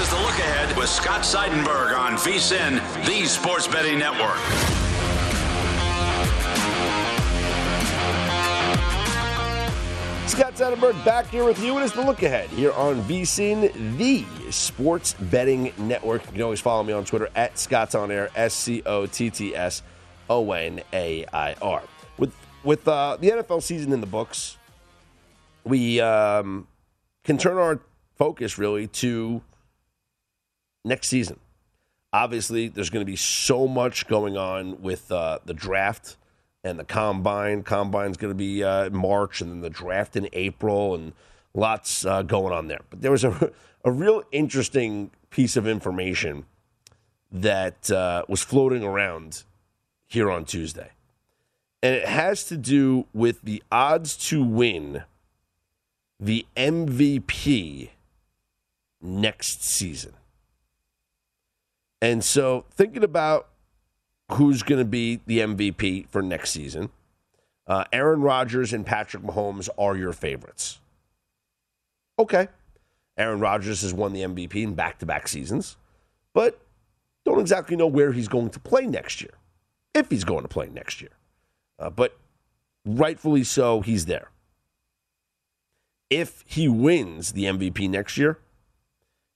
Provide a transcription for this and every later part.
This is the look ahead with Scott Seidenberg on VSIN, the sports betting network. Scott Seidenberg back here with you. It is the look ahead here on VSIN, the sports betting network. You can always follow me on Twitter at Scott's on air, S C O T T S O N A I R. With with uh, the NFL season in the books, we um, can turn our focus really to next season. Obviously, there's going to be so much going on with uh, the draft and the combine. Combine's going to be uh, March, and then the draft in April, and lots uh, going on there. But there was a, a real interesting piece of information that uh, was floating around here on Tuesday. And it has to do with the odds to win the MVP next season. And so, thinking about who's going to be the MVP for next season, uh, Aaron Rodgers and Patrick Mahomes are your favorites. Okay. Aaron Rodgers has won the MVP in back to back seasons, but don't exactly know where he's going to play next year, if he's going to play next year. Uh, but rightfully so, he's there. If he wins the MVP next year,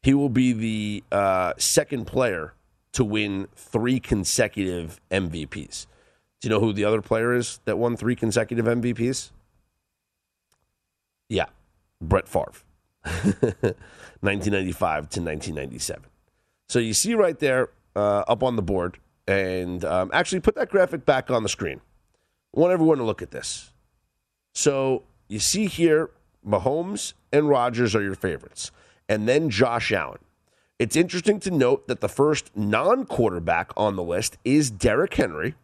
he will be the uh, second player to win three consecutive MVPs. Do you know who the other player is that won three consecutive MVPs? Yeah, Brett Favre, 1995 to 1997. So you see right there uh, up on the board, and um, actually put that graphic back on the screen. I want everyone to look at this. So you see here, Mahomes and Rodgers are your favorites and then Josh Allen. It's interesting to note that the first non quarterback on the list is Derrick Henry,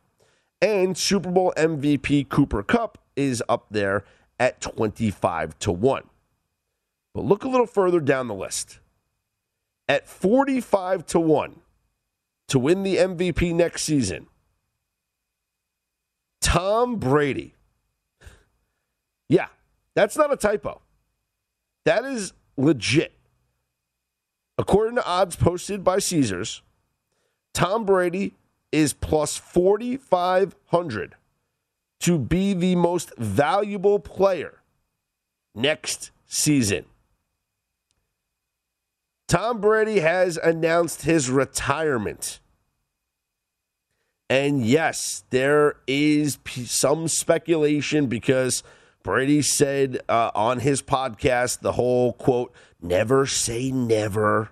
and Super Bowl MVP Cooper Kupp is up there at 25 to 1. But look a little further down the list. At 45 to 1 to win the MVP next season, Tom Brady. Yeah, that's not a typo. That is legit. According to odds posted by Caesars, Tom Brady is plus 4,500 to be the most valuable player next season. Tom Brady has announced his retirement. And yes, there is some speculation because Brady said uh, on his podcast the whole quote, never say never.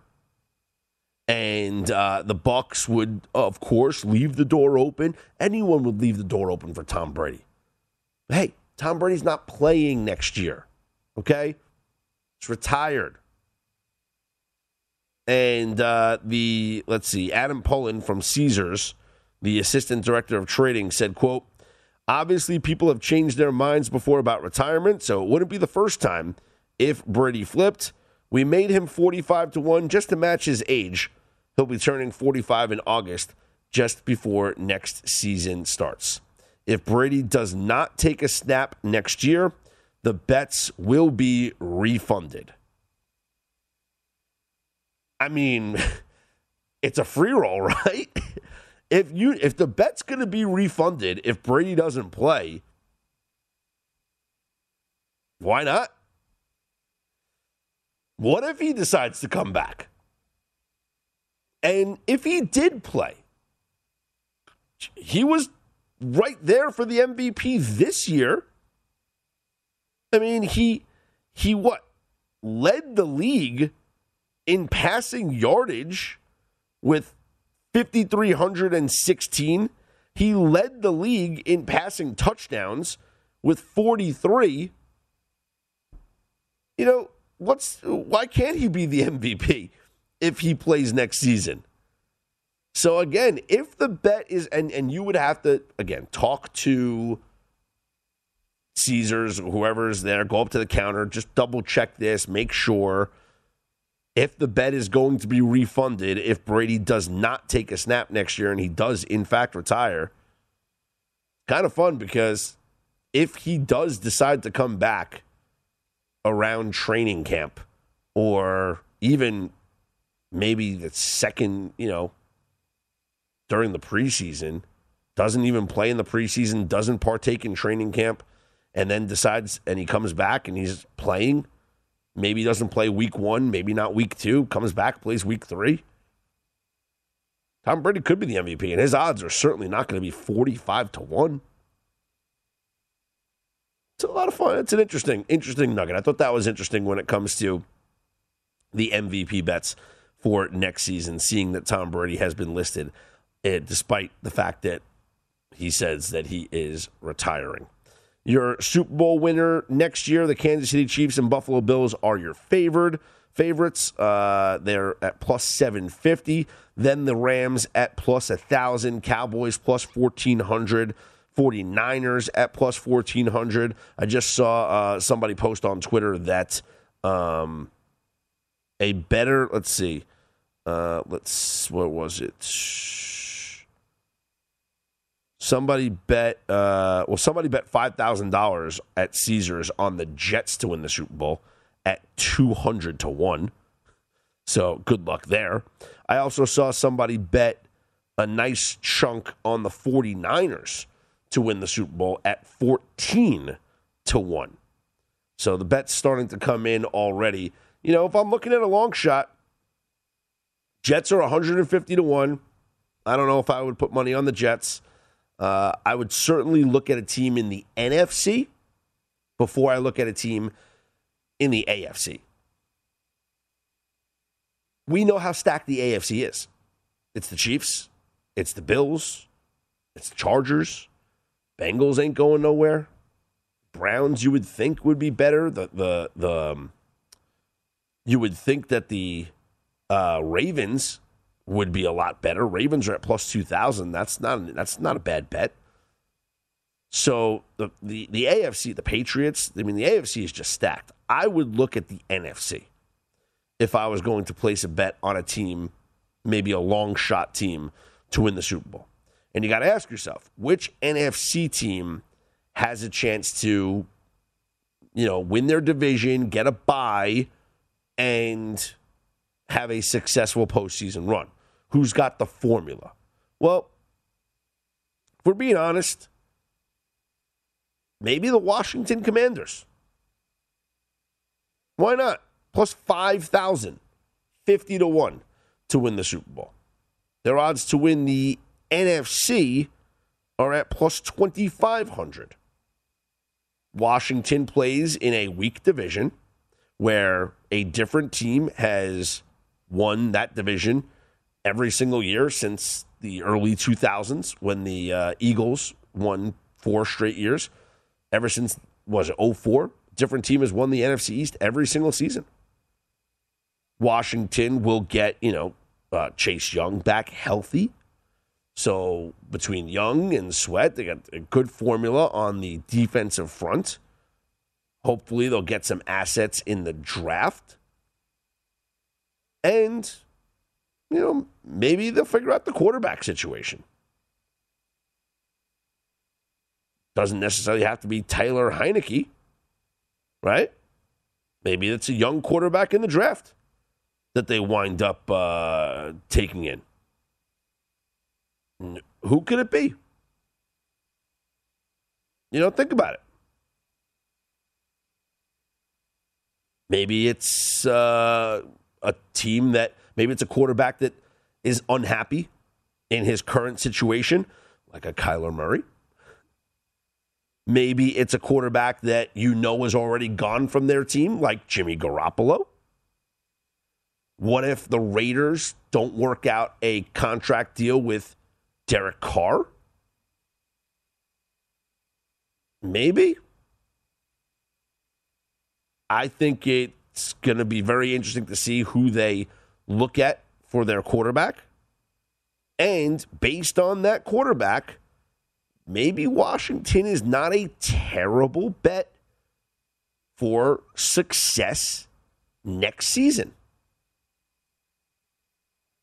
And uh, the Bucks would, of course, leave the door open. Anyone would leave the door open for Tom Brady. Hey, Tom Brady's not playing next year. Okay, it's retired. And uh, the let's see, Adam Pullen from Caesars, the assistant director of trading, said, "quote Obviously, people have changed their minds before about retirement, so it wouldn't be the first time if Brady flipped. We made him 45 to 1 just to match his age. He'll be turning 45 in August, just before next season starts. If Brady does not take a snap next year, the bets will be refunded. I mean, it's a free roll, right? If you if the bet's going to be refunded if Brady doesn't play, why not? What if he decides to come back? And if he did play, he was right there for the MVP this year. I mean, he he what led the league in passing yardage with 5316. He led the league in passing touchdowns with 43. You know, what's why can't he be the MVP if he plays next season? So again, if the bet is and and you would have to again talk to Caesars, whoever's there, go up to the counter, just double check this, make sure if the bet is going to be refunded if Brady does not take a snap next year and he does in fact retire. Kind of fun because if he does decide to come back around training camp or even maybe the second, you know, during the preseason, doesn't even play in the preseason, doesn't partake in training camp, and then decides and he comes back and he's playing. Maybe doesn't play week one, maybe not week two, comes back, plays week three. Tom Brady could be the MVP, and his odds are certainly not going to be 45 to 1. It's a lot of fun. It's an interesting, interesting nugget. I thought that was interesting when it comes to the MVP bets for next season, seeing that Tom Brady has been listed, eh, despite the fact that he says that he is retiring. Your Super Bowl winner next year, the Kansas City Chiefs and Buffalo Bills are your favored favorites. Uh, they're at plus 750. Then the Rams at plus 1,000. Cowboys plus 1,400. 49ers at plus 1,400. I just saw uh, somebody post on Twitter that um, a better, let's see, uh, let's, what was it? Somebody bet, uh, well, somebody bet $5,000 at Caesars on the Jets to win the Super Bowl at 200 to 1. So good luck there. I also saw somebody bet a nice chunk on the 49ers to win the Super Bowl at 14 to 1. So the bet's starting to come in already. You know, if I'm looking at a long shot, Jets are 150 to 1. I don't know if I would put money on the Jets. Uh, I would certainly look at a team in the NFC before I look at a team in the AFC. We know how stacked the AFC is. It's the Chiefs, it's the Bills, it's the Chargers, Bengals ain't going nowhere. Browns, you would think would be better. The the the um, you would think that the uh, Ravens would be a lot better. Ravens are at plus two thousand. That's not that's not a bad bet. So the, the the AFC, the Patriots. I mean, the AFC is just stacked. I would look at the NFC if I was going to place a bet on a team, maybe a long shot team to win the Super Bowl. And you got to ask yourself, which NFC team has a chance to, you know, win their division, get a bye, and have a successful postseason run? Who's got the formula? Well, if we're being honest, maybe the Washington Commanders. Why not? Plus 5,000, 50 to 1 to win the Super Bowl. Their odds to win the NFC are at plus 2,500. Washington plays in a weak division where a different team has won that division every single year since the early 2000s when the uh, Eagles won four straight years. Ever since, was it 04? Different team has won the NFC East every single season. Washington will get, you know, uh, Chase Young back healthy. So between Young and Sweat, they got a good formula on the defensive front. Hopefully, they'll get some assets in the draft. And, you know, maybe they'll figure out the quarterback situation. Doesn't necessarily have to be Taylor Heinicke, right? Maybe it's a young quarterback in the draft that they wind up uh, taking in. Who could it be? You know, think about it. Maybe it's uh, a team that, maybe it's a quarterback that is unhappy in his current situation, like a Kyler Murray. Maybe it's a quarterback that you know is already gone from their team, like Jimmy Garoppolo. What if the Raiders don't work out a contract deal with Derek Carr? Maybe. I think it's going to be very interesting to see who they look at for their quarterback. And based on that quarterback, maybe Washington is not a terrible bet for success next season.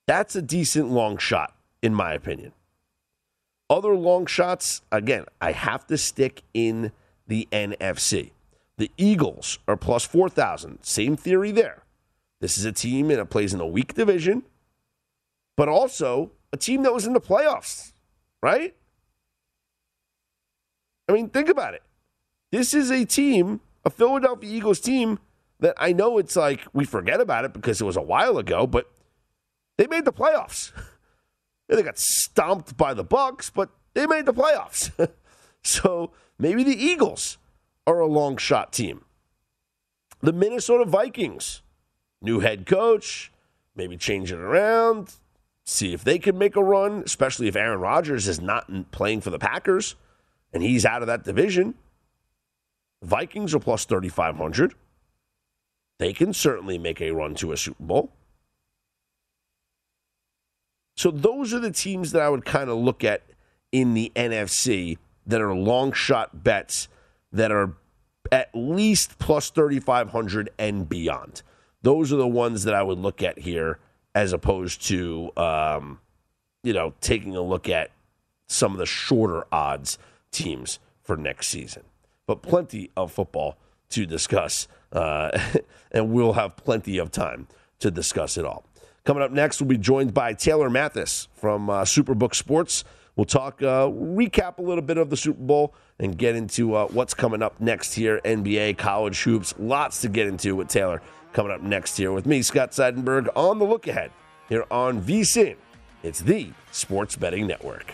That's a decent long shot, in my opinion. Other long shots, again, I have to stick in the NFC. The Eagles are plus 4,000. Same theory there. This is a team that plays in a weak division, but also a team that was in the playoffs, right? I mean, think about it. This is a team, a Philadelphia Eagles team, that I know it's like we forget about it because it was a while ago, but they made the playoffs. they got stomped by the Bucks, but they made the playoffs. so maybe the Eagles are a long shot team. The Minnesota Vikings, new head coach, maybe change it around, see if they can make a run, especially if Aaron Rodgers is not playing for the Packers and he's out of that division. Vikings are plus 3,500. They can certainly make a run to a Super Bowl. So those are the teams that I would kind of look at in the NFC that are long shot bets that are at least plus 3,500 and beyond. Those are the ones that I would look at here as opposed to, um, you know, taking a look at some of the shorter odds teams for next season. But plenty of football to discuss, uh, and we'll have plenty of time to discuss it all. Coming up next, we'll be joined by Taylor Mathis from uh, Superbook Sports. We'll talk, uh, recap a little bit of the Super Bowl and get into uh, what's coming up next here NBA, college hoops. Lots to get into with Taylor coming up next here with me, Scott Seidenberg, on the look ahead here on VSIN. It's the Sports Betting Network.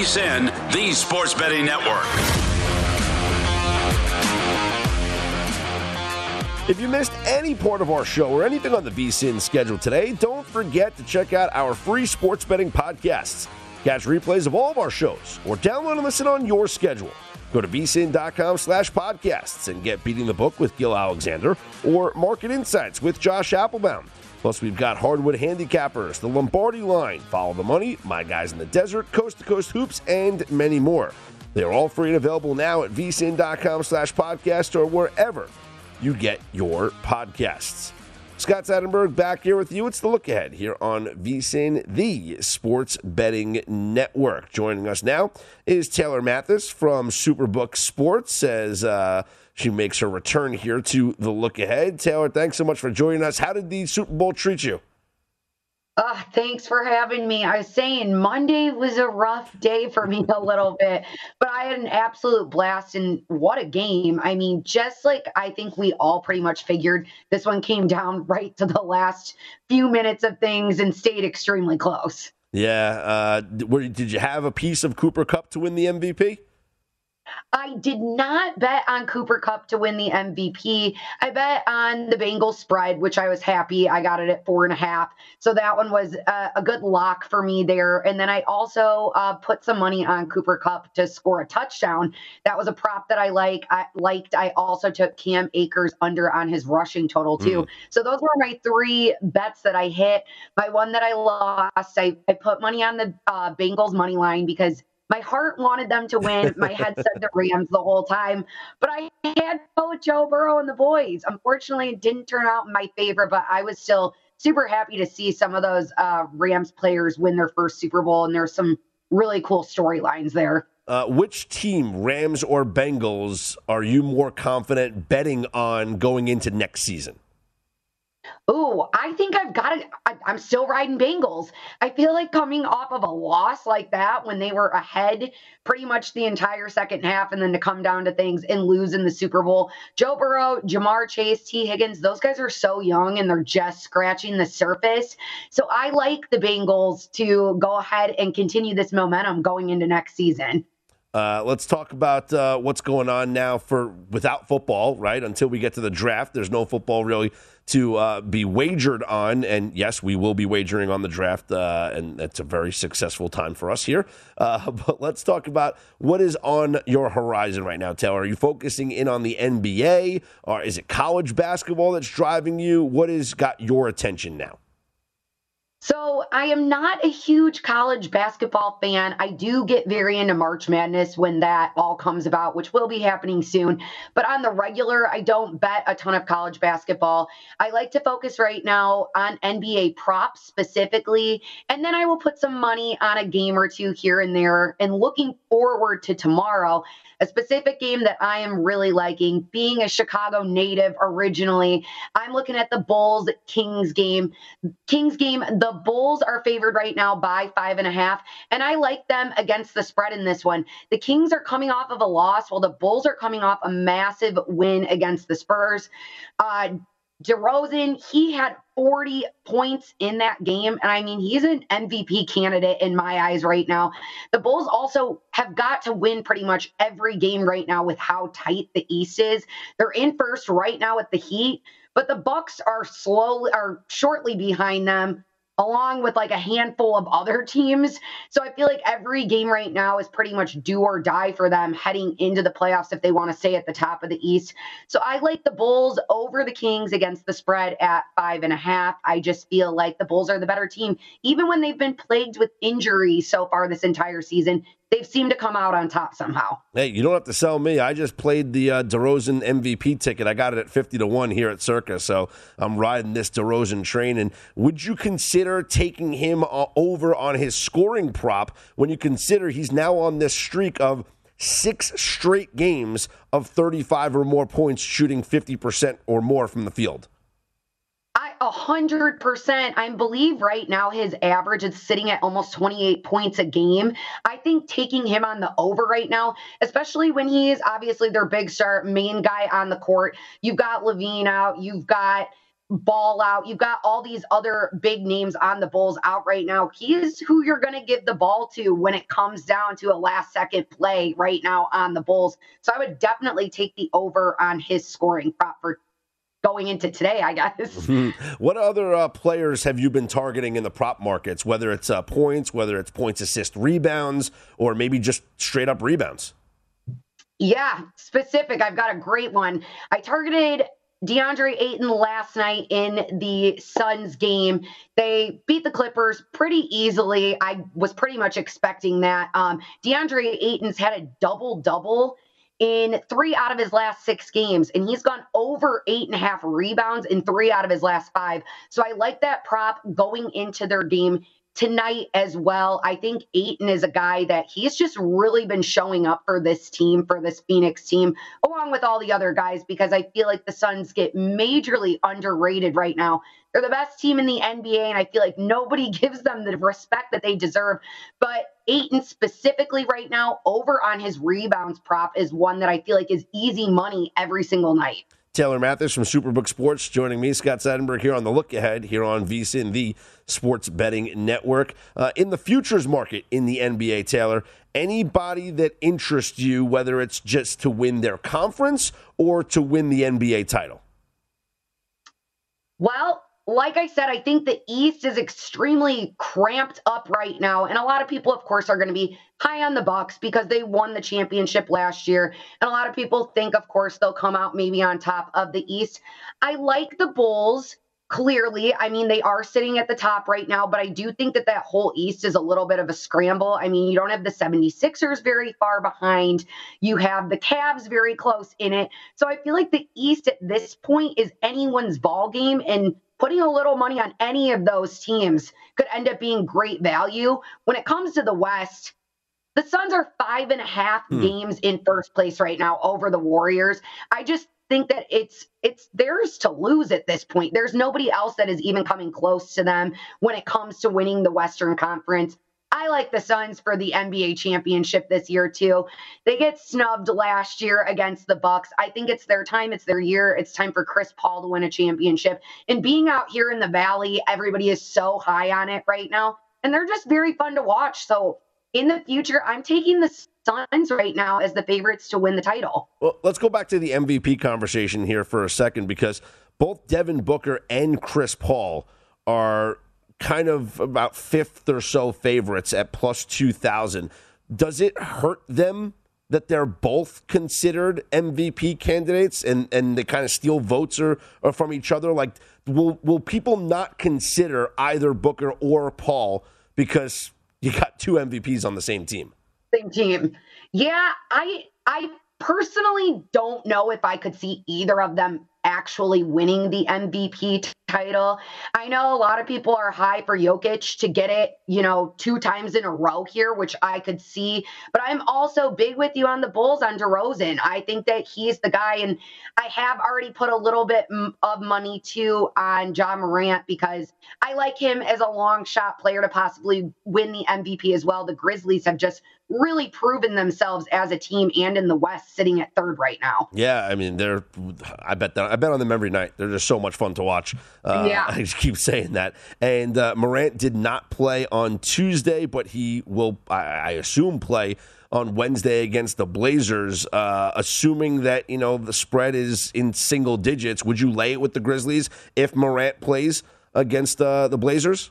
VSIN, the Sports Betting Network. If you missed any part of our show or anything on the VSIN schedule today, don't forget to check out our free sports betting podcasts. Catch replays of all of our shows or download and listen on your schedule. Go to vsin.com slash podcasts and get Beating the Book with Gill Alexander or Market Insights with Josh Appelbaum. Plus, we've got Hardwood Handicappers, the Lombardi Line, Follow the Money, My Guys in the Desert, Coast to Coast Hoops, and many more. They are all free and available now at vsin.com slash podcast or wherever you get your podcasts. Scott Seidenberg back here with you. It's the look ahead here on VSIN, the sports betting network. Joining us now is Taylor Mathis from Superbook Sports as uh, She makes her return here to the look ahead. Taylor, thanks so much for joining us. How did the Super Bowl treat you? Uh, thanks for having me. I was saying Monday was a rough day for me a little bit, but I had an absolute blast and what a game. I mean, just like I think we all pretty much figured this one came down right to the last few minutes of things and stayed extremely close. Yeah. Uh, did you have a piece of Cooper Kupp to win the MVP? I did not bet on Cooper Kupp to win the MVP. I bet on the Bengals spread, which I was happy. I got it at four and a half. So that one was a, a good lock for me there. And then I also uh, put some money on Cooper Kupp to score a touchdown. That was a prop that I like. I liked. I also took Cam Akers under on his rushing total too. Mm. So those were my three bets that I hit. My one that I lost, I, I put money on the uh, Bengals money line because my heart wanted them to win. My head said the Rams the whole time, but I had with Joe Burrow and the boys. Unfortunately, it didn't turn out in my favor, but I was still super happy to see some of those uh, Rams players win their first Super Bowl, and there's some really cool storylines there. Uh, which team, Rams or Bengals, are you more confident betting on going into next season? Oh, I think I've got it. I'm still riding Bengals. I feel like coming off of a loss like that when they were ahead pretty much the entire second half and then to come down to things and lose in the Super Bowl. Joe Burrow, Ja'Marr Chase, Tee Higgins, those guys are so young and they're just scratching the surface. So I like the Bengals to go ahead and continue this momentum going into next season. Uh, let's talk about uh, what's going on now for without football, right? Until we get to the draft, there's no football really to uh, be wagered on. And yes, we will be wagering on the draft, uh, and it's a very successful time for us here. Uh, but let's talk about what is on your horizon right now, Taylor. Are you focusing in on the NBA, or is it college basketball that's driving you? What has got your attention now? So I am not a huge college basketball fan. I do get very into March Madness when that all comes about, which will be happening soon. But on the regular, I don't bet a ton of college basketball. I like to focus right now on NBA props specifically, and then I will put some money on a game or two here and there. And looking forward to tomorrow, a specific game that I am really liking. Being a Chicago native originally, I'm looking at the Bulls Kings game. Kings game, the Bulls are favored right now by five and a half, and I like them against the spread in this one. The Kings are coming off of a loss, while the Bulls are coming off a massive win against the Spurs. Uh, DeRozan, he had 40 points in that game. And I mean, he's an MVP candidate in my eyes right now. The Bulls also have got to win pretty much every game right now with how tight the East is. They're in first right now with the Heat, but the Bucks are slowly are shortly behind them along with like a handful of other teams. So I feel like every game right now is pretty much do or die for them heading into the playoffs if they want to stay at the top of the East. So I like the Bulls over the Kings against the spread at five and a half. I just feel like the Bulls are the better team, even when they've been plagued with injuries so far this entire season they've seemed to come out on top somehow. Hey, you don't have to sell me. I just played the uh, DeRozan MVP ticket. I got it at 50 to 1 here at Circa, so I'm riding this DeRozan train. And would you consider taking him uh, over on his scoring prop when you consider he's now on this streak of six straight games of 35 or more points, shooting 50% or more from the field? A hundred percent. I believe right now his average is sitting at almost 28 points a game. I think taking him on the over right now, especially when he is obviously their big star, main guy on the court. You've got LaVine out. You've got Ball out. You've got all these other big names on the Bulls out right now. He is who you're going to give the ball to when it comes down to a last second play right now on the Bulls. So I would definitely take the over on his scoring prop for going into today, I guess. what other uh, players have you been targeting in the prop markets, whether it's uh, points, whether it's points, assist, rebounds, or maybe just straight up rebounds? Yeah, specific. I've got a great one. I targeted DeAndre Ayton last night in the Suns game. They beat the Clippers pretty easily. I was pretty much expecting that. Um, DeAndre Ayton's had a double double in three out of his last six games, and he's gone over eight and a half rebounds in three out of his last five. So I like that prop going into their game. Tonight as well. I think Ayton is a guy that he's just really been showing up for this team, for this Phoenix team, along with all the other guys, because I feel like the Suns get majorly underrated right now. They're the best team in the NBA, and I feel like nobody gives them the respect that they deserve. But Ayton specifically right now, over on his rebounds prop, is one that I feel like is easy money every single night. Taylor Mathis from Superbook Sports joining me, Scott Seidenberg here on the look ahead here on VSIN, the sports betting network. Uh, in the futures market in the NBA, Taylor, anybody that interests you, whether it's just to win their conference or to win the NBA title? Well, like I said, I think the East is extremely cramped up right now, and a lot of people, of course, are going to be high on the Bucks because they won the championship last year, and a lot of people think, of course, they'll come out maybe on top of the East. I like the Bulls. Clearly, I mean, they are sitting at the top right now, but I do think that that whole East is a little bit of a scramble. I mean, you don't have the 76ers very far behind. You have the Cavs very close in it. So I feel like the East at this point is anyone's ball game. And putting a little money on any of those teams could end up being great value. When it comes to the West, the Suns are five and a half hmm. games in first place right now over the Warriors. I just think that it's it's theirs to lose at this point. There's nobody else that is even coming close to them when it comes to winning the Western Conference. I like the Suns for the NBA championship this year too. They get snubbed last year against the Bucks. I think it's their time. It's their year. It's time for Chris Paul to win a championship. And being out here in the Valley, everybody is so high on it right now, and they're just very fun to watch. So in the future, I'm taking the Suns right now as the favorites to win the title. Well, let's go back to the MVP conversation here for a second because both Devin Booker and Chris Paul are kind of about fifth or so favorites at plus 2,000. Does it hurt them that they're both considered MVP candidates and, and they kind of steal votes or, or from each other? Like, will, will people not consider either Booker or Paul because you got two MVPs on the same team? Same team. Yeah, I I personally don't know if I could see either of them actually winning the MVP title. I know a lot of people are high for Jokic to get it, you know, two times in a row here, which I could see. But I'm also big with you on the Bulls on DeRozan. I think that he's the guy, and I have already put a little bit of money too on Ja Morant because I like him as a long shot player to possibly win the MVP as well. The Grizzlies have just really proven themselves as a team and in the West sitting at third right now. Yeah, I mean they're I bet that I bet on them every night. They're just so much fun to watch. Uh, yeah. I just keep saying that. And uh, Morant did not play on Tuesday, but he will I, I assume play on Wednesday against the Blazers. Uh, assuming that you know the spread is in single digits, would you lay it with the Grizzlies if Morant plays against uh, the Blazers?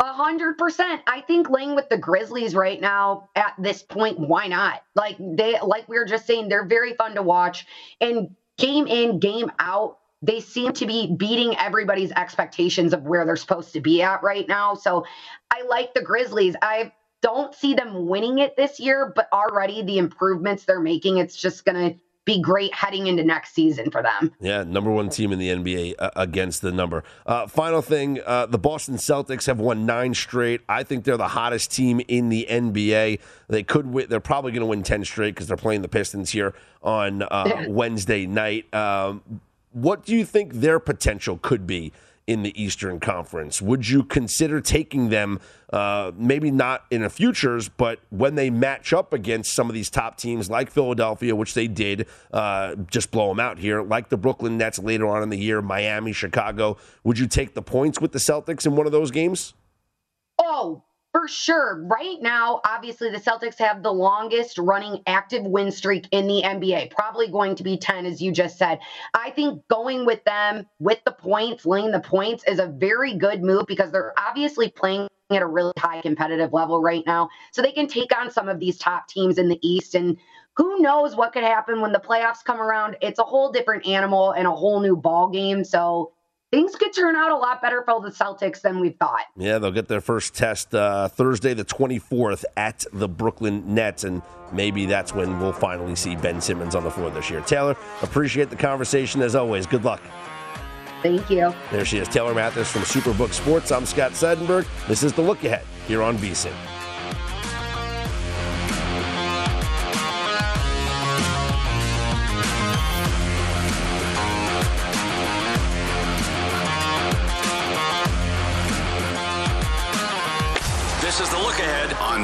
A hundred percent. I think laying with the Grizzlies right now at this point, why not? Like they, like we were just saying, they're very fun to watch. And game in, game out, they seem to be beating everybody's expectations of where they're supposed to be at right now. So I like the Grizzlies. I don't see them winning it this year, but already the improvements they're making, it's just going to be great heading into next season for them. Yeah, number one team in the NBA uh, against the number. Uh, final thing uh, the Boston Celtics have won nine straight. I think they're the hottest team in the NBA. They could win, they're probably going to win 10 straight because they're playing the Pistons here on uh, Wednesday night. Um, what do you think their potential could be? in the Eastern Conference. Would you consider taking them, uh, maybe not in the futures, but when they match up against some of these top teams like Philadelphia, which they did, uh, just blow them out here, like the Brooklyn Nets later on in the year, Miami, Chicago? Would you take the points with the Celtics in one of those games? Oh, for sure. Right now, obviously, the Celtics have the longest running active win streak in the NBA, probably going to be 10, as you just said. I think going with them with the points, laying the points, is a very good move because they're obviously playing at a really high competitive level right now. So they can take on some of these top teams in the East. And who knows what could happen when the playoffs come around? It's a whole different animal and a whole new ball game. So things could turn out a lot better for the Celtics than we thought. Yeah, they'll get their first test uh, Thursday, the 24th, at the Brooklyn Nets, and maybe that's when we'll finally see Ben Simmons on the floor this year. Taylor, appreciate the conversation as always. Good luck. Thank you. There she is, Taylor Mathis from Superbook Sports. I'm Scott Seidenberg. This is the look ahead here on VSIN.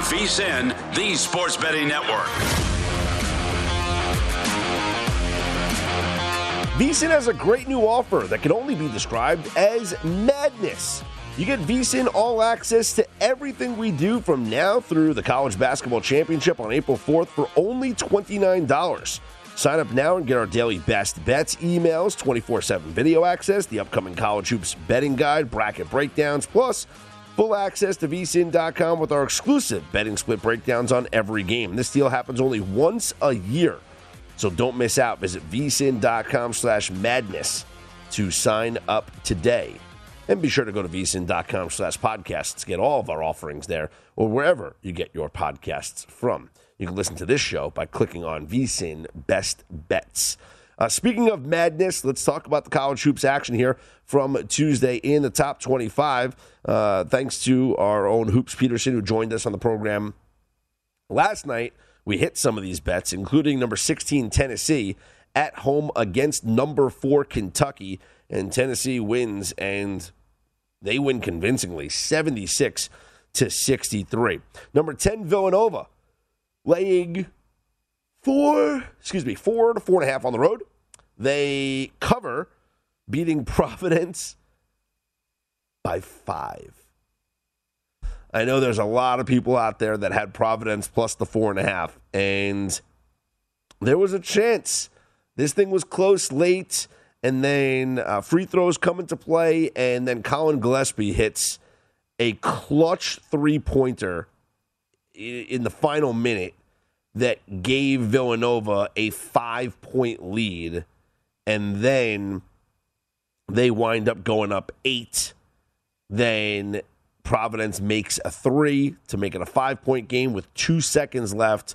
VSIN, the Sports Betting Network. VSIN has a great new offer that can only be described as madness. You get VSIN all access to everything we do from now through the College Basketball Championship on April 4th for only $29. Sign up now and get our daily best bets, emails, 24 7 video access, the upcoming College Hoops betting guide, bracket breakdowns, plus full access to vsin.com with our exclusive betting split breakdowns on every game. This deal happens only once a year. So don't miss out. Visit vsin.com slash madness to sign up today. And be sure to go to vsin.com slash podcasts to get all of our offerings there or wherever you get your podcasts from. You can listen to this show by clicking on vsin best bets. Uh, speaking of madness, let's talk about the college hoops action here from Tuesday in the top 25. Uh, thanks to our own Hoops Peterson, who joined us on the program last night. We hit some of these bets, including number 16, Tennessee, at home against number four, Kentucky. And Tennessee wins, and they win convincingly 76 to 63. Number 10, Villanova, laying four, excuse me, four to four and a half on the road. They cover, beating Providence by five. I know there's a lot of people out there that had Providence plus the four and a half, and there was a chance. This thing was close late, and then uh, free throws come into play, and then Collin Gillespie hits a clutch three pointer in the final minute that gave Villanova a five point lead, and then they wind up going up eight. Then Providence makes a three to make it a five point game with two seconds left.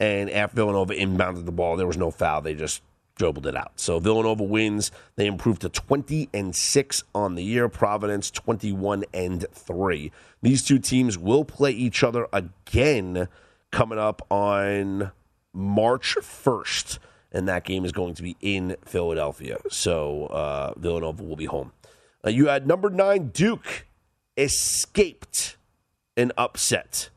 And after Villanova inbounded the ball, there was no foul. They just dribbled it out. So Villanova wins. They improve to 20 and 6 on the year. Providence 21 and 3. These two teams will play each other again coming up on March 1st. And that game is going to be in Philadelphia. So uh, Villanova will be home. Uh, you had number nine, Duke, escaped an upset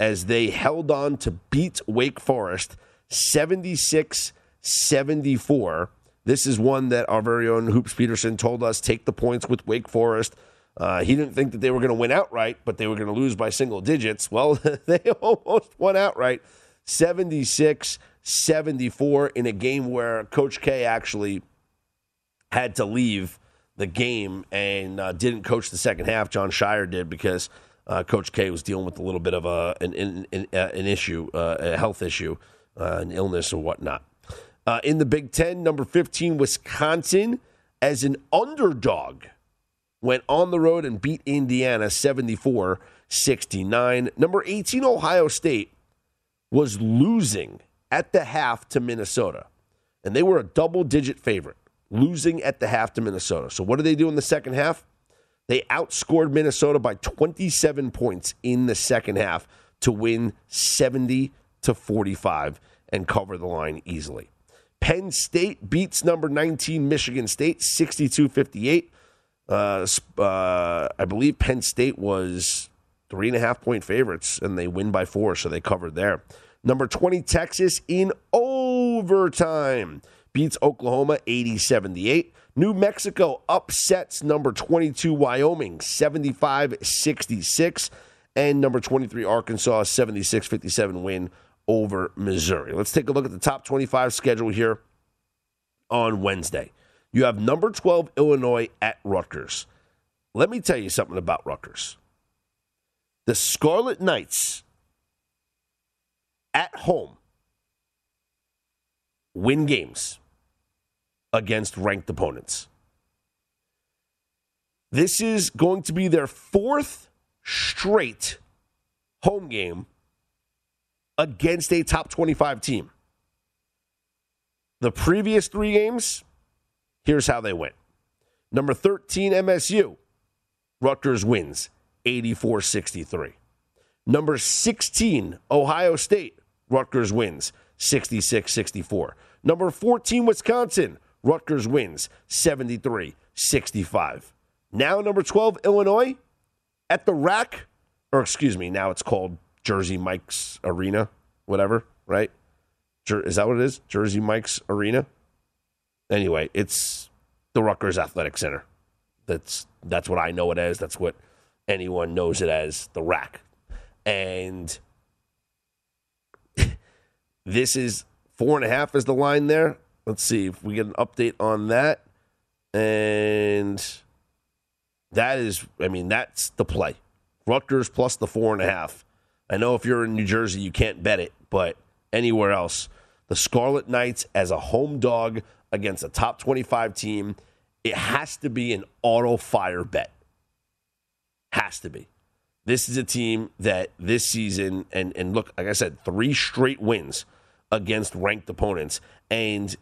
as they held on to beat Wake Forest 76 74. This is one that our very own Hoops Peterson told us take the points with Wake Forest. Uh, he didn't think that they were going to win outright, but they were going to lose by single digits. Well, they almost won outright 76 74 in a game where Coach K actually had to leave the game and uh, didn't coach the second half. Jon Scheyer did because uh, Coach K was dealing with a little bit of a, an, an, an issue, uh, a health issue, uh, an illness or whatnot. Uh, in the Big Ten, number 15, Wisconsin, as an underdog, went on the road and beat Indiana 74 69. Number 18, Ohio State, was losing at the half to Minnesota, and they were a double digit favorite, losing at the half to Minnesota. So, what did they do in the second half? They outscored Minnesota by 27 points in the second half to win 70 to 45 and cover the line easily. Penn State beats number 19 Michigan State 62 58. Uh, uh, I believe Penn State was three and a half point favorites, and they win by four, so they covered there. Number 20, Texas in overtime beats Oklahoma 80 78. New Mexico upsets number 22, Wyoming 75 66. And number 23, Arkansas 76 57 win over Missouri. Let's take a look at the top 25 schedule here on Wednesday. You have number 12, Illinois at Rutgers. Let me tell you something about Rutgers. The Scarlet Knights at home win games against ranked opponents. This is going to be their fourth straight home game against a top 25 team. The previous three games, here's how they went Number 13, MSU. Rutgers wins 84 63. Number 16, Ohio State. Rutgers wins 66 64. Number 14, Wisconsin. Rutgers wins 73 65. Now, number 12, Illinois at the RAC, or excuse me, now it's called Jersey Mike's Arena, whatever, right? Is that what it is? Jersey Mike's Arena? Anyway, it's the Rutgers Athletic Center. That's that's what I know it as. That's what anyone knows it as, the RAC. And this is four and a half is the line there. Let's see if we get an update on that. And that is, I mean, that's the play. Rutgers plus the four and a half. I know if you're in New Jersey, you can't bet it, but anywhere else, the Scarlet Knights as a home dog against a top 25 team, it has to be an auto fire bet. Has to be. This is a team that this season, and, and look, like I said, three straight wins against ranked opponents, and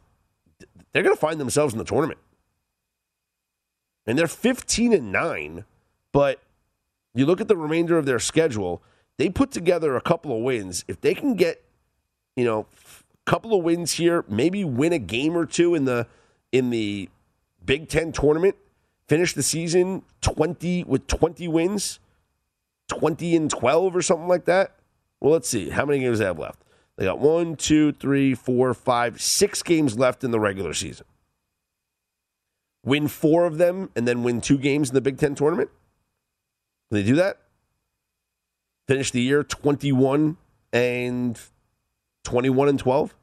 they're going to find themselves in the tournament. And they're 15 and 9, but you look at the remainder of their schedule, they put together a couple of wins. If they can get, you know, a couple of wins here, maybe win a game or two in the in the Big 10 tournament, finish the season 20 with 20 wins, 20 and 12 or something like that. Well, let's see. How many games they have left? They got one, two, three, four, five, six games left in the regular season. Win four of them and then win two games in the Big Ten tournament? Can they do that? Finish the year 21 and 21 and 12?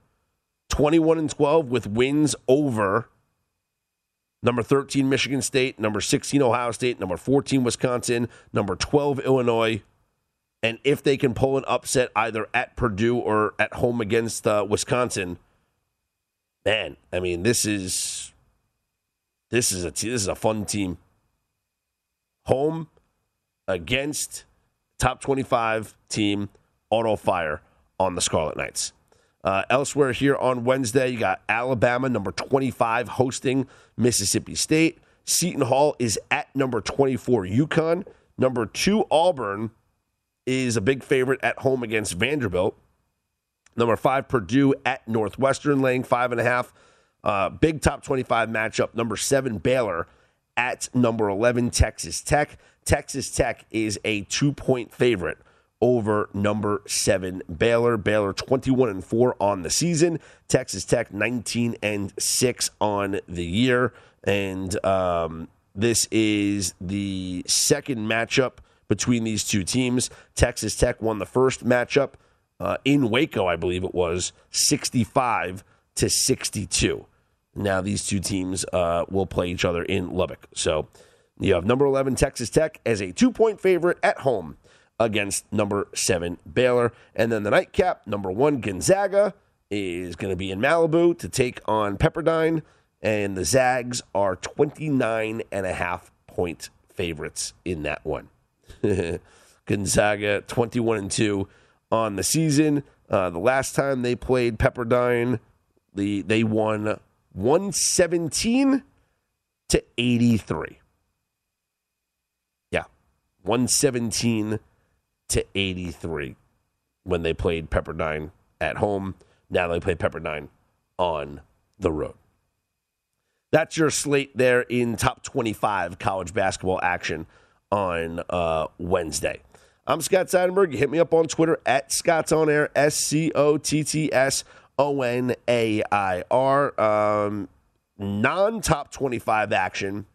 21 and 12 with wins over number 13 Michigan State, number 16 Ohio State, number 14 Wisconsin, number 12 Illinois, and if they can pull an upset either at Purdue or at home against uh, Wisconsin, man, I mean, this is this is a this is a fun team. Home against top 25 team auto fire on the Scarlet Knights. Uh, elsewhere here on Wednesday, you got Alabama, number 25, hosting Mississippi State. Seton Hall is at number 24, UConn. Number two, Auburn is a big favorite at home against Vanderbilt. Number five, Purdue at Northwestern, laying five and a half. Uh, big top 25 matchup. Number seven, Baylor at number 11, Texas Tech. Texas Tech is a two point favorite over number seven Baylor. Baylor 21 and 4 on the season. Texas Tech 19 and 6 on the year. And um, this is the second matchup between these two teams. Texas Tech won the first matchup uh, in Waco, I believe it was, 65 to 62. Now these two teams uh, will play each other in Lubbock. So you have number 11 Texas Tech as a two point favorite at home against number seven Baylor. And then the nightcap, number one Gonzaga is going to be in Malibu to take on Pepperdine. And the Zags are 29 and a half point favorites in that one. Gonzaga 21 and 2 on the season. Uh, the last time they played Pepperdine, the they won 117 to 83. Yeah. 117 to 83 when they played Pepperdine at home. Now they play Pepperdine on the road. That's your slate there in top 25 college basketball action on uh, Wednesday. I'm Scott Seidenberg. You hit me up on Twitter at Scott's On Air, S C O T T S O N A I R. Um, non top 25 action.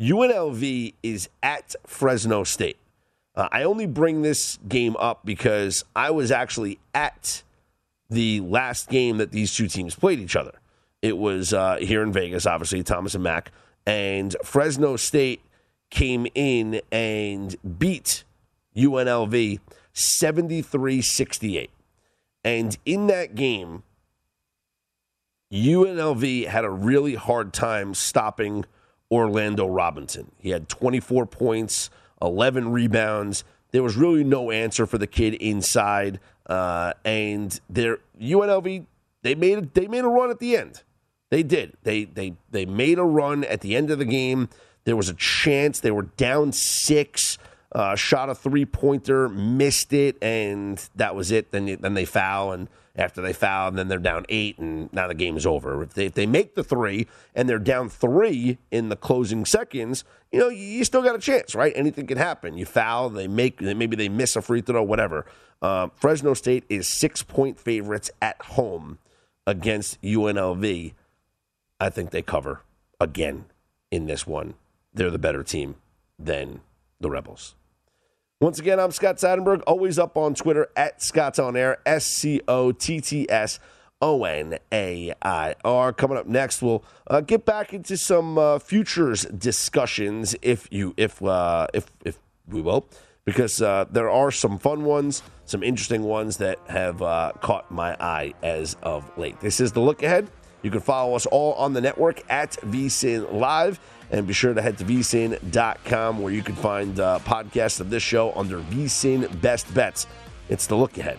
UNLV is at Fresno State. Uh, I only bring this game up because I was actually at the last game that these two teams played each other. It was uh, here in Vegas, obviously, Thomas and Mack. And Fresno State came in and beat UNLV 73 68. And in that game, UNLV had a really hard time stopping Orlando Robinson. He had 24 points, 11 rebounds. There was really no answer for the kid inside. Uh, and their UNLV, they made a, they made a run at the end. They did. They they they made a run at the end of the game. There was a chance they were down six, uh, shot a three pointer, missed it, and that was it. Then then they foul, and after they foul, and then they're down eight, and now the game is over. If they, if they make the three and they're down three in the closing seconds, you know you still got a chance, right? Anything can happen. You foul, they make maybe they miss a free throw, whatever. Um, Fresno State is six point favorites at home against UNLV. I think they cover again in this one. They're the better team than the Rebels. Once again, I'm Scott Seidenberg, always up on Twitter at Scott's On Air, S C O T T S O N A I R. Coming up next, we'll uh, get back into some uh, futures discussions, if you, if, uh, if, if we will, because uh, there are some fun ones, some interesting ones that have uh, caught my eye as of late. This is the look ahead. You can follow us all on the network at VSIN Live. And be sure to head to vsin.com where you can find uh, podcasts of this show under VSIN Best Bets. It's the look ahead.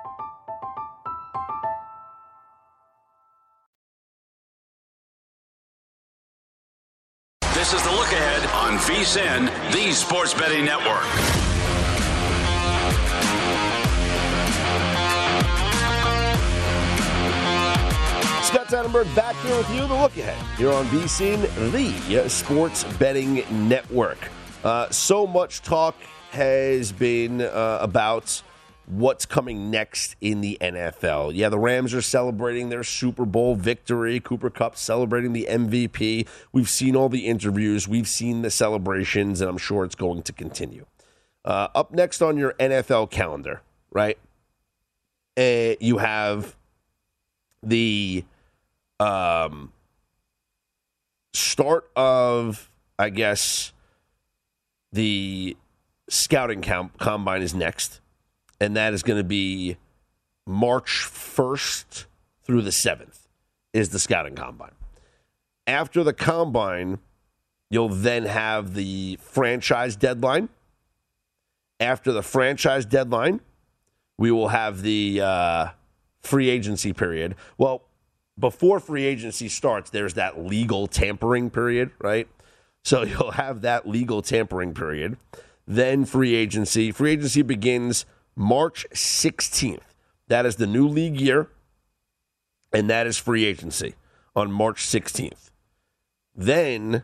VSIN, the Sports Betting Network. Scott Seidenberg back here with you. The look ahead here on VSIN, the Sports Betting Network. Uh, so much talk has been uh, about what's coming next in the NFL. Yeah, the Rams are celebrating their Super Bowl victory. Cooper Kupp celebrating the MVP. We've seen all the interviews, we've seen the celebrations, and I'm sure it's going to continue. Uh, up next on your NFL calendar, right? Uh, you have the um, start of, I guess, the scouting com- combine is next and that is going to be March 1st through the 7th is the scouting combine. After the combine, you'll then have the franchise deadline. After the franchise deadline, we will have the uh, free agency period. Well, before free agency starts, there's that legal tampering period, right? So you'll have that legal tampering period. Then free agency. Free agency begins March 16th. That is the new league year, and that is free agency on March 16th. Then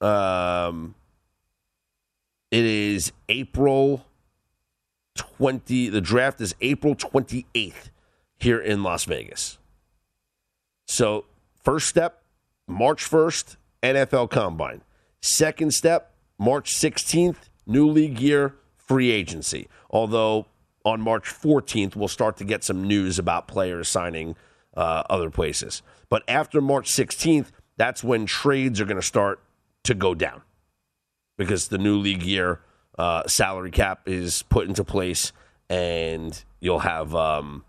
um, it is April 20. The draft is April 28th here in Las Vegas. So, first step, March 1st, NFL Combine. Second step, March 16th, new league year, free agency. Although on March 14th, we'll start to get some news about players signing uh, other places. But after March 16th, that's when trades are going to start to go down because the new league year uh, salary cap is put into place, and you'll have um,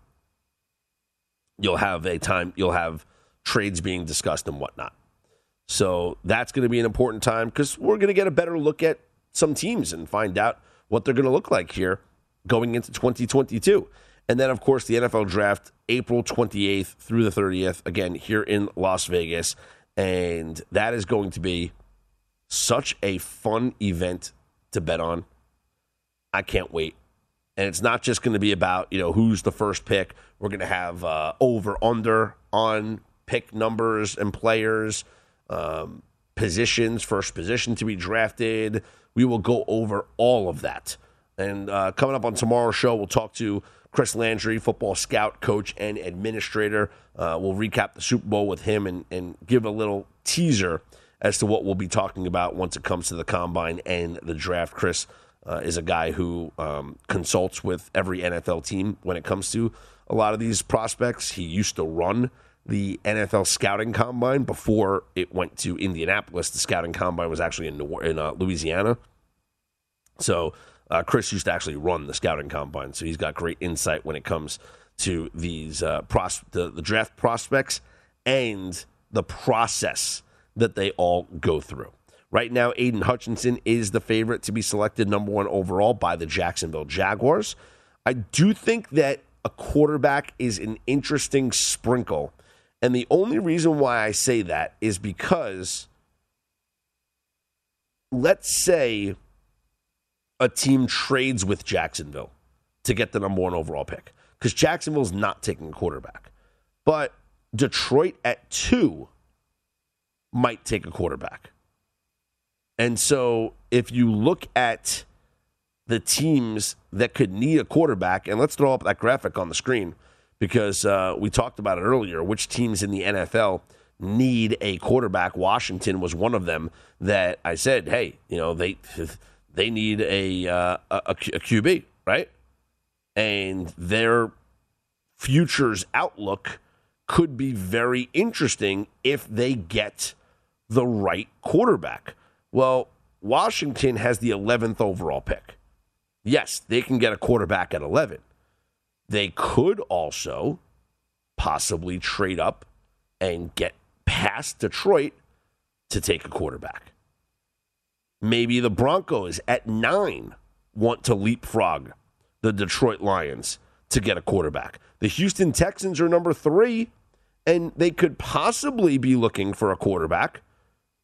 you'll have a time you'll have trades being discussed and whatnot. So that's going to be an important time because we're going to get a better look at some teams and find out what they're going to look like here going into 2022. And then, of course, the NFL draft, April 28th through the 30th, again, here in Las Vegas. And that is going to be such a fun event to bet on. I can't wait. And it's not just going to be about, you know, who's the first pick. We're going to have uh, over under on pick numbers and players, um, positions, first position to be drafted. We will go over all of that. And uh, coming up on tomorrow's show, we'll talk to Chris Landry, football scout, coach, and administrator. Uh, we'll recap the Super Bowl with him and, and give a little teaser as to what we'll be talking about once it comes to the combine and the draft. Chris uh, is a guy who um, consults with every NFL team when it comes to a lot of these prospects. He used to run the NFL scouting combine before it went to Indianapolis. The scouting combine was actually in, New, in uh, Louisiana. So uh, Chris used to actually run the scouting combine, so he's got great insight when it comes to these uh, pros- the, the draft prospects and the process that they all go through. Right now, Aidan Hutchinson is the favorite to be selected number one overall by the Jacksonville Jaguars. I do think that a quarterback is an interesting sprinkle. And the only reason why I say that is because let's say a team trades with Jacksonville to get the number one overall pick because Jacksonville's not taking a quarterback. But Detroit at two might take a quarterback. And so if you look at the teams that could need a quarterback, and let's throw up that graphic on the screen because uh, we talked about it earlier, which teams in the NFL need a quarterback. Washington was one of them that I said, hey, you know, they they need a, uh, a, a QB, right? And their futures outlook could be very interesting if they get the right quarterback. Well, Washington has the 11th overall pick. Yes, they can get a quarterback at 11. They could also possibly trade up and get past Detroit to take a quarterback. Maybe the Broncos at nine want to leapfrog the Detroit Lions to get a quarterback. The Houston Texans are number three, and they could possibly be looking for a quarterback,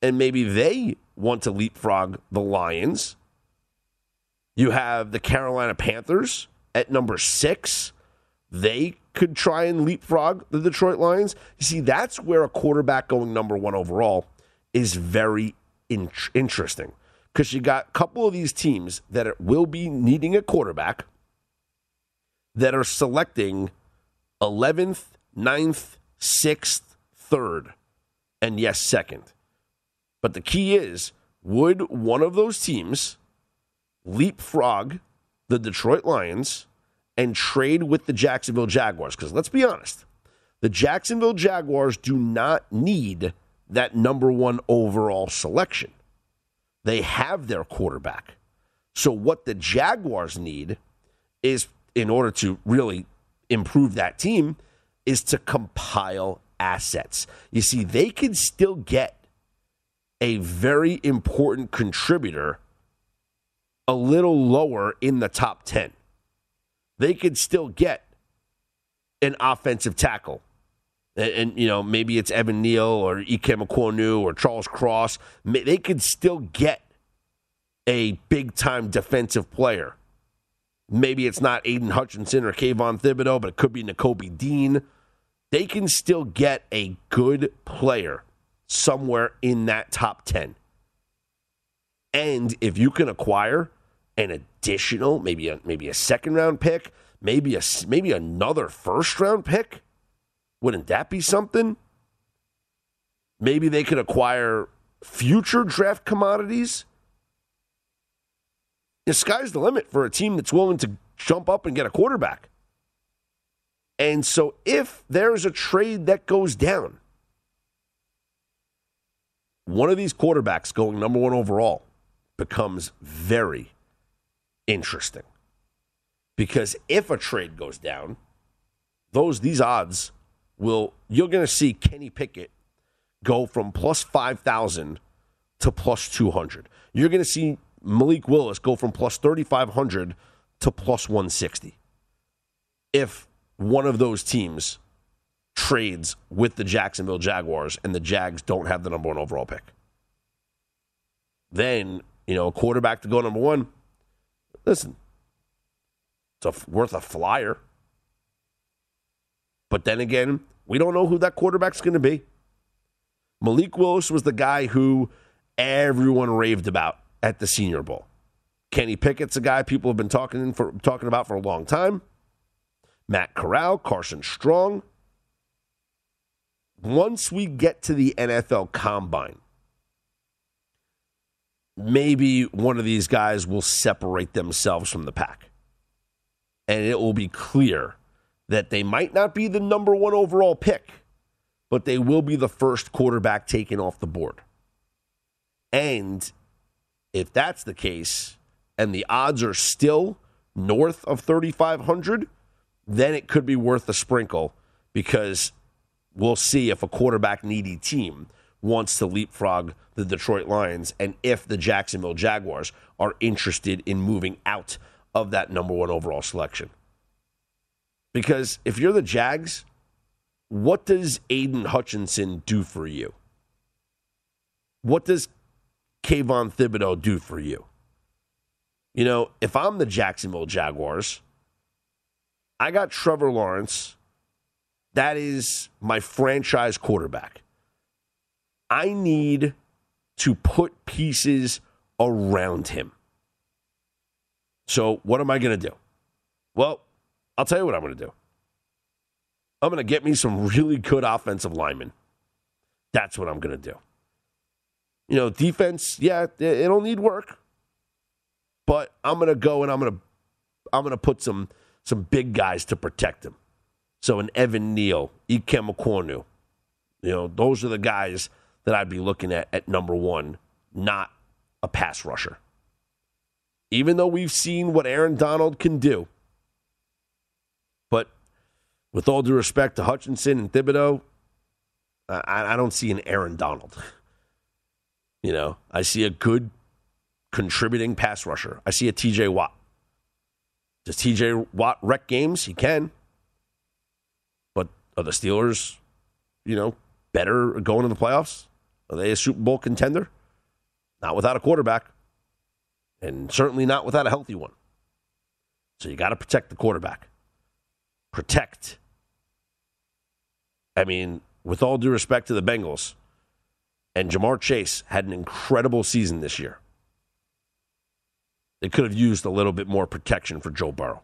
and maybe they want to leapfrog the Lions. You have the Carolina Panthers at number six. They could try and leapfrog the Detroit Lions. You see, that's where a quarterback going number one overall is very in- interesting because you got a couple of these teams that will be needing a quarterback that are selecting 11th, 9th, 6th, 3rd, and yes, 2nd. But the key is would one of those teams leapfrog the Detroit Lions and trade with the Jacksonville Jaguars? Because let's be honest, the Jacksonville Jaguars do not need that number one overall selection. They have their quarterback. So, what the Jaguars need is, in order to really improve that team, is to compile assets. You see, they can still get a very important contributor a little lower in the top 10. They could still get an offensive tackle. And, and, you know, maybe it's Evan Neal or Ikem Ekwonu or Charles Cross. They could still get a big time defensive player. Maybe it's not Aidan Hutchinson or Kayvon Thibodeaux, but it could be Nakobe Dean. They can still get a good player somewhere in that top 10. And if you can acquire an additional, maybe a, maybe a second round pick, maybe a maybe another first round pick, wouldn't that be something? Maybe they could acquire future draft commodities. The sky's the limit for a team that's willing to jump up and get a quarterback. And so if there's a trade that goes down, one of these quarterbacks going number one overall becomes very interesting. Because if a trade goes down, those these odds will you're going to see Kenny Pickett go from plus 5,000 to plus 200. You're going to see Malik Willis go from plus 3,500 to plus 160. If one of those teams trades with the Jacksonville Jaguars and the Jags don't have the number one overall pick. then, you know, a quarterback to go number one, listen, it's a, worth a flyer. But then again, we don't know who that quarterback's going to be. Malik Willis was the guy who everyone raved about at the Senior Bowl. Kenny Pickett's a guy people have been talking for talking about for a long time. Matt Corral, Carson Strong. Once we get to the NFL Combine, maybe one of these guys will separate themselves from the pack. And it will be clear that they might not be the number one overall pick, but they will be the first quarterback taken off the board. And if that's the case, and the odds are still north of 3,500, then it could be worth a sprinkle because we'll see if a quarterback needy team wants to leapfrog the Detroit Lions and if the Jacksonville Jaguars are interested in moving out of that number one overall selection. Because if you're the Jags, what does Aidan Hutchinson do for you? What does Kayvon Thibodeaux do for you? You know, if I'm the Jacksonville Jaguars, I got Trevor Lawrence. That is my franchise quarterback. I need to put pieces around him. So, what am I going to do? Well, I'll tell you what I'm going to do. I'm going to get me some really good offensive linemen. That's what I'm going to do. You know, defense, yeah, it'll need work. But I'm going to go and I'm going to I'm going to put some some big guys to protect him. So an Evan Neal, Ikem Ekwonu, you know, those are the guys that I'd be looking at at number one, not a pass rusher. Even though we've seen what Aaron Donald can do, but with all due respect to Hutchinson and Thibodeaux, I, I don't see an Aaron Donald. You know, I see a good contributing pass rusher. I see a TJ Watt. Does TJ Watt wreck games? He can. But are the Steelers, you know, better going to the playoffs? Are they a Super Bowl contender? Not without a quarterback. And certainly not without a healthy one. So you got to protect the quarterback. Protect. I mean, with all due respect to the Bengals, and Ja'Marr Chase had an incredible season this year. They could have used a little bit more protection for Joe Burrow.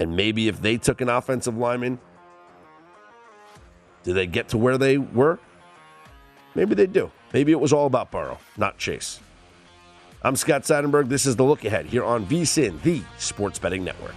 And maybe if they took an offensive lineman, do they get to where they were? Maybe they do. Maybe it was all about Burrow, not Chase. I'm Scott Seidenberg. This is the look ahead here on VSIN, the Sports Betting Network.